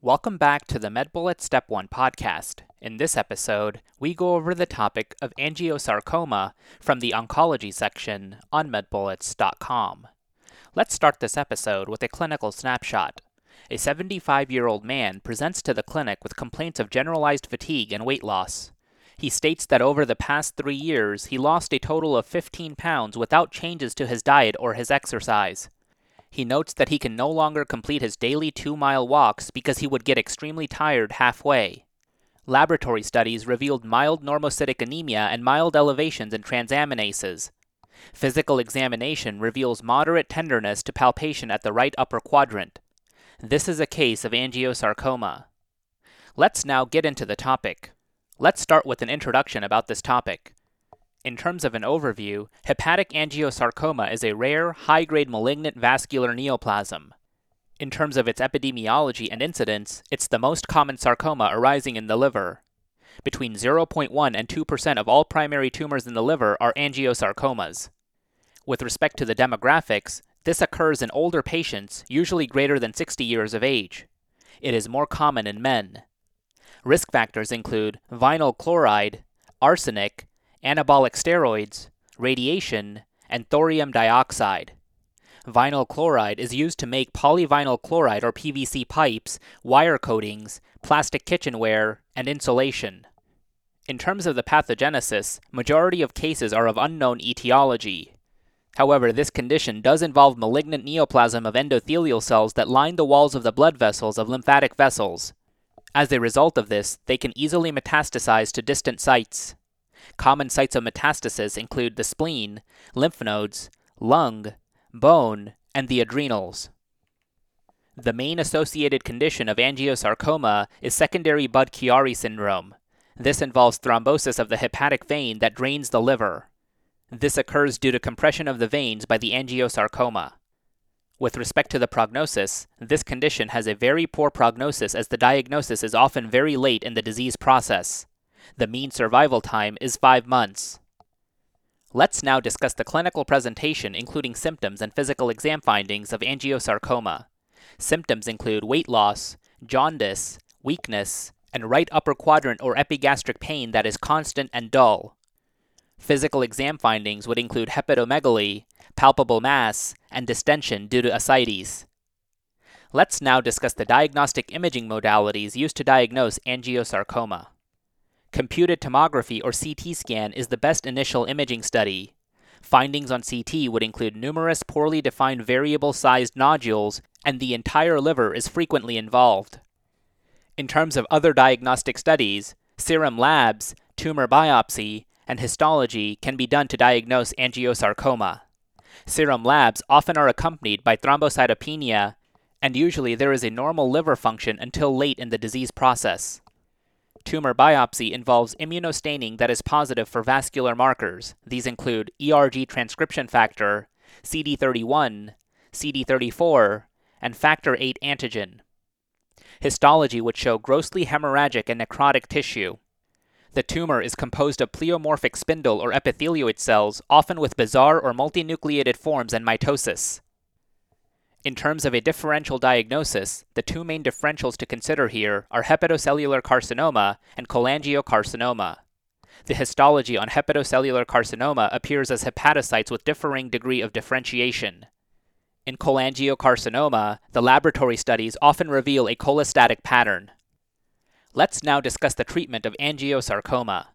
Welcome back to the MedBullet Step 1 podcast. In this episode, we go over the topic of angiosarcoma from the oncology section on medbullets.com. Let's start this episode with a clinical snapshot. A 75 year old man presents to the clinic with complaints of generalized fatigue and weight loss. He states that over the past three years, he lost a total of 15 pounds without changes to his diet or his exercise. He notes that he can no longer complete his daily two mile walks because he would get extremely tired halfway. Laboratory studies revealed mild normocytic anemia and mild elevations in transaminases. Physical examination reveals moderate tenderness to palpation at the right upper quadrant. This is a case of angiosarcoma. Let's now get into the topic. Let's start with an introduction about this topic. In terms of an overview, hepatic angiosarcoma is a rare, high grade malignant vascular neoplasm. In terms of its epidemiology and incidence, it's the most common sarcoma arising in the liver. Between 0.1 and 2% of all primary tumors in the liver are angiosarcomas. With respect to the demographics, this occurs in older patients, usually greater than 60 years of age. It is more common in men. Risk factors include vinyl chloride, arsenic, anabolic steroids, radiation, and thorium dioxide. Vinyl chloride is used to make polyvinyl chloride or PVC pipes, wire coatings, plastic kitchenware, and insulation. In terms of the pathogenesis, majority of cases are of unknown etiology. However, this condition does involve malignant neoplasm of endothelial cells that line the walls of the blood vessels of lymphatic vessels. As a result of this, they can easily metastasize to distant sites. Common sites of metastasis include the spleen, lymph nodes, lung, bone, and the adrenals. The main associated condition of angiosarcoma is secondary Budd-Chiari syndrome. This involves thrombosis of the hepatic vein that drains the liver. This occurs due to compression of the veins by the angiosarcoma. With respect to the prognosis, this condition has a very poor prognosis as the diagnosis is often very late in the disease process. The mean survival time is 5 months. Let's now discuss the clinical presentation, including symptoms and physical exam findings of angiosarcoma. Symptoms include weight loss, jaundice, weakness, and right upper quadrant or epigastric pain that is constant and dull. Physical exam findings would include hepatomegaly, palpable mass, and distension due to ascites. Let's now discuss the diagnostic imaging modalities used to diagnose angiosarcoma. Computed tomography or CT scan is the best initial imaging study. Findings on CT would include numerous poorly defined variable sized nodules, and the entire liver is frequently involved. In terms of other diagnostic studies, serum labs, tumor biopsy, and histology can be done to diagnose angiosarcoma. Serum labs often are accompanied by thrombocytopenia, and usually there is a normal liver function until late in the disease process. Tumor biopsy involves immunostaining that is positive for vascular markers. These include ERG transcription factor, CD31, CD34, and factor VIII antigen. Histology would show grossly hemorrhagic and necrotic tissue. The tumor is composed of pleomorphic spindle or epithelioid cells, often with bizarre or multinucleated forms and mitosis. In terms of a differential diagnosis, the two main differentials to consider here are hepatocellular carcinoma and cholangiocarcinoma. The histology on hepatocellular carcinoma appears as hepatocytes with differing degree of differentiation. In cholangiocarcinoma, the laboratory studies often reveal a cholestatic pattern. Let's now discuss the treatment of angiosarcoma.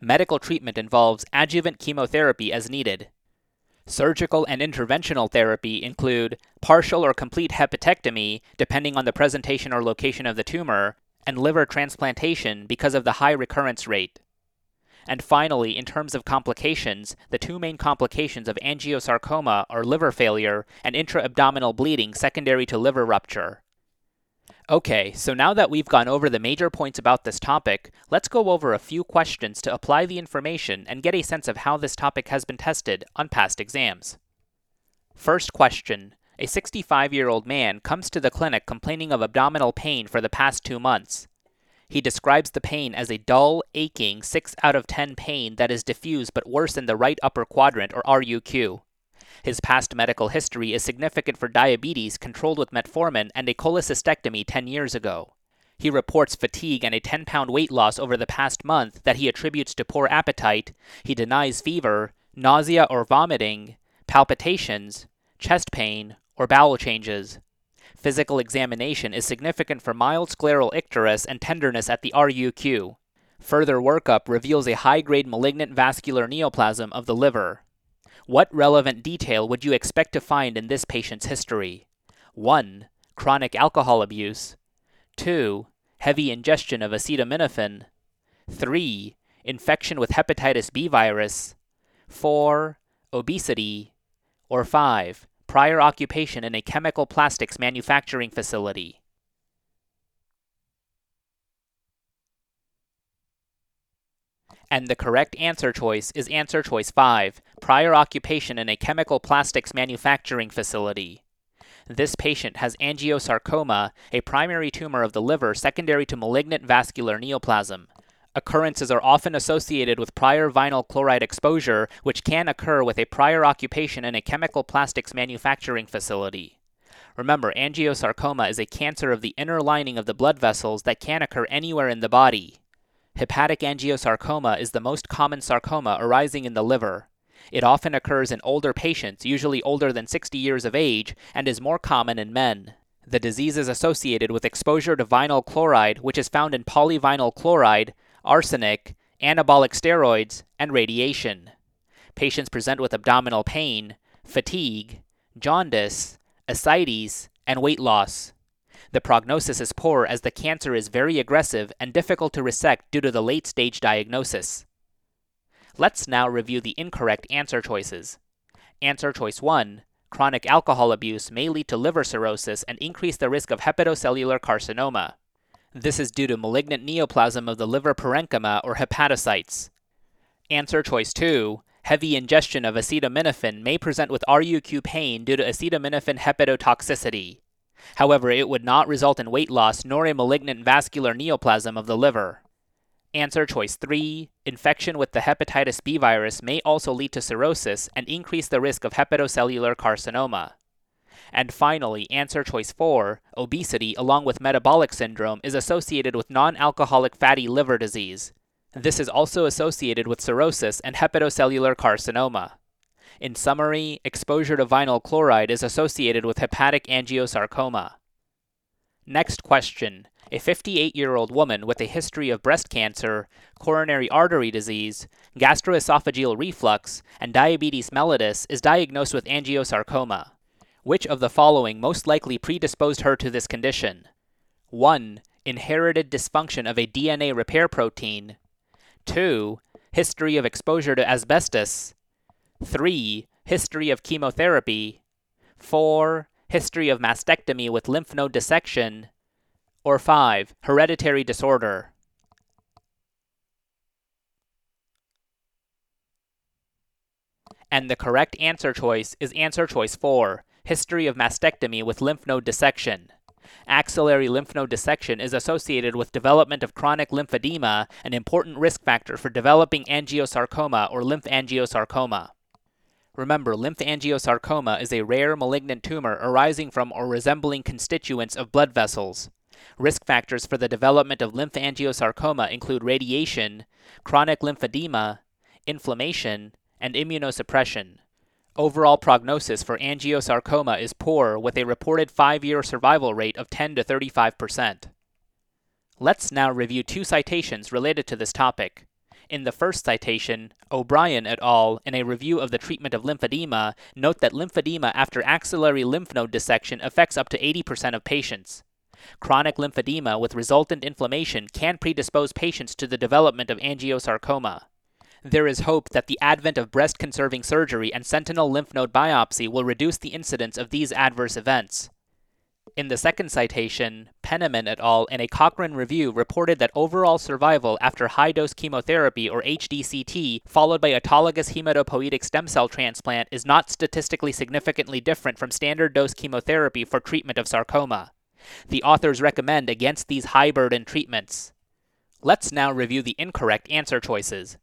Medical treatment involves adjuvant chemotherapy as needed. Surgical and interventional therapy include partial or complete hepatectomy, depending on the presentation or location of the tumor, and liver transplantation because of the high recurrence rate. And finally, in terms of complications, the two main complications of angiosarcoma are liver failure and intra-abdominal bleeding secondary to liver rupture. Okay, so now that we've gone over the major points about this topic, let's go over a few questions to apply the information and get a sense of how this topic has been tested on past exams. First question A 65 year old man comes to the clinic complaining of abdominal pain for the past two months. He describes the pain as a dull, aching 6 out of 10 pain that is diffuse but worse in the right upper quadrant or RUQ. His past medical history is significant for diabetes controlled with metformin and a cholecystectomy 10 years ago. He reports fatigue and a 10 pound weight loss over the past month that he attributes to poor appetite. He denies fever, nausea or vomiting, palpitations, chest pain, or bowel changes. Physical examination is significant for mild scleral icterus and tenderness at the RUQ. Further workup reveals a high grade malignant vascular neoplasm of the liver. What relevant detail would you expect to find in this patient's history? 1. Chronic alcohol abuse. 2. Heavy ingestion of acetaminophen. 3. Infection with hepatitis B virus. 4. Obesity. Or 5. Prior occupation in a chemical plastics manufacturing facility. And the correct answer choice is answer choice 5 prior occupation in a chemical plastics manufacturing facility. This patient has angiosarcoma, a primary tumor of the liver secondary to malignant vascular neoplasm. Occurrences are often associated with prior vinyl chloride exposure, which can occur with a prior occupation in a chemical plastics manufacturing facility. Remember, angiosarcoma is a cancer of the inner lining of the blood vessels that can occur anywhere in the body. Hepatic angiosarcoma is the most common sarcoma arising in the liver. It often occurs in older patients, usually older than 60 years of age, and is more common in men. The disease is associated with exposure to vinyl chloride, which is found in polyvinyl chloride, arsenic, anabolic steroids, and radiation. Patients present with abdominal pain, fatigue, jaundice, ascites, and weight loss. The prognosis is poor as the cancer is very aggressive and difficult to resect due to the late stage diagnosis. Let's now review the incorrect answer choices. Answer choice 1 Chronic alcohol abuse may lead to liver cirrhosis and increase the risk of hepatocellular carcinoma. This is due to malignant neoplasm of the liver parenchyma or hepatocytes. Answer choice 2 Heavy ingestion of acetaminophen may present with RUQ pain due to acetaminophen hepatotoxicity. However, it would not result in weight loss nor a malignant vascular neoplasm of the liver. Answer choice 3 Infection with the hepatitis B virus may also lead to cirrhosis and increase the risk of hepatocellular carcinoma. And finally, answer choice 4 Obesity, along with metabolic syndrome, is associated with non alcoholic fatty liver disease. This is also associated with cirrhosis and hepatocellular carcinoma. In summary, exposure to vinyl chloride is associated with hepatic angiosarcoma. Next question. A 58 year old woman with a history of breast cancer, coronary artery disease, gastroesophageal reflux, and diabetes mellitus is diagnosed with angiosarcoma. Which of the following most likely predisposed her to this condition? 1. Inherited dysfunction of a DNA repair protein. 2. History of exposure to asbestos. 3. History of chemotherapy. 4. History of mastectomy with lymph node dissection. Or 5. Hereditary disorder. And the correct answer choice is answer choice 4 History of mastectomy with lymph node dissection. Axillary lymph node dissection is associated with development of chronic lymphedema, an important risk factor for developing angiosarcoma or lymphangiosarcoma. Remember, lymphangiosarcoma is a rare malignant tumor arising from or resembling constituents of blood vessels. Risk factors for the development of lymphangiosarcoma include radiation, chronic lymphedema, inflammation, and immunosuppression. Overall prognosis for angiosarcoma is poor with a reported 5-year survival rate of 10 to 35%. Let's now review two citations related to this topic. In the first citation, O'Brien et al., in a review of the treatment of lymphedema, note that lymphedema after axillary lymph node dissection affects up to 80% of patients. Chronic lymphedema with resultant inflammation can predispose patients to the development of angiosarcoma. There is hope that the advent of breast conserving surgery and sentinel lymph node biopsy will reduce the incidence of these adverse events. In the second citation, Penniman et al. in a Cochrane review reported that overall survival after high dose chemotherapy or HDCT followed by autologous hematopoietic stem cell transplant is not statistically significantly different from standard dose chemotherapy for treatment of sarcoma. The authors recommend against these high burden treatments. Let's now review the incorrect answer choices.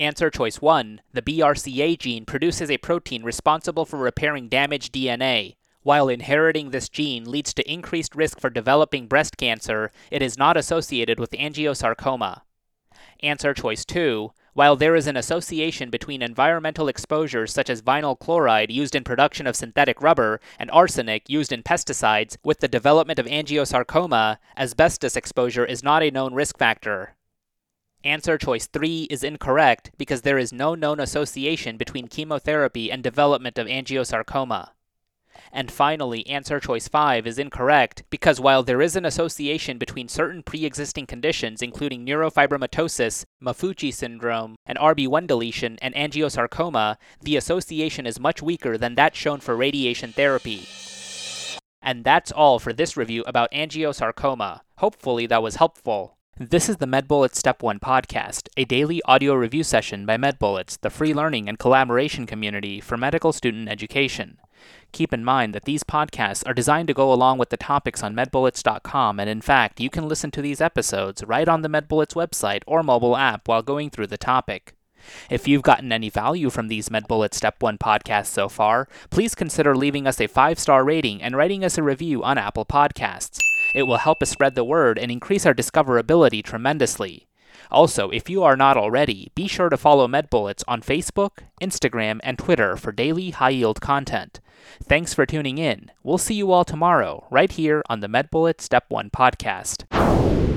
Answer choice 1 The BRCA gene produces a protein responsible for repairing damaged DNA. While inheriting this gene leads to increased risk for developing breast cancer, it is not associated with angiosarcoma. Answer choice 2 while there is an association between environmental exposures such as vinyl chloride used in production of synthetic rubber and arsenic used in pesticides with the development of angiosarcoma, asbestos exposure is not a known risk factor. Answer choice 3 is incorrect because there is no known association between chemotherapy and development of angiosarcoma. And finally, answer choice 5 is incorrect because while there is an association between certain pre existing conditions, including neurofibromatosis, Maffucci syndrome, and RB1 deletion, and angiosarcoma, the association is much weaker than that shown for radiation therapy. And that's all for this review about angiosarcoma. Hopefully, that was helpful. This is the MedBullets Step 1 podcast, a daily audio review session by MedBullets, the free learning and collaboration community for medical student education. Keep in mind that these podcasts are designed to go along with the topics on medbullets.com, and in fact, you can listen to these episodes right on the MedBullets website or mobile app while going through the topic. If you've gotten any value from these MedBullets Step 1 podcasts so far, please consider leaving us a five star rating and writing us a review on Apple Podcasts. It will help us spread the word and increase our discoverability tremendously. Also, if you are not already, be sure to follow MedBullets on Facebook, Instagram, and Twitter for daily high yield content. Thanks for tuning in. We'll see you all tomorrow, right here on the MedBullets Step 1 podcast.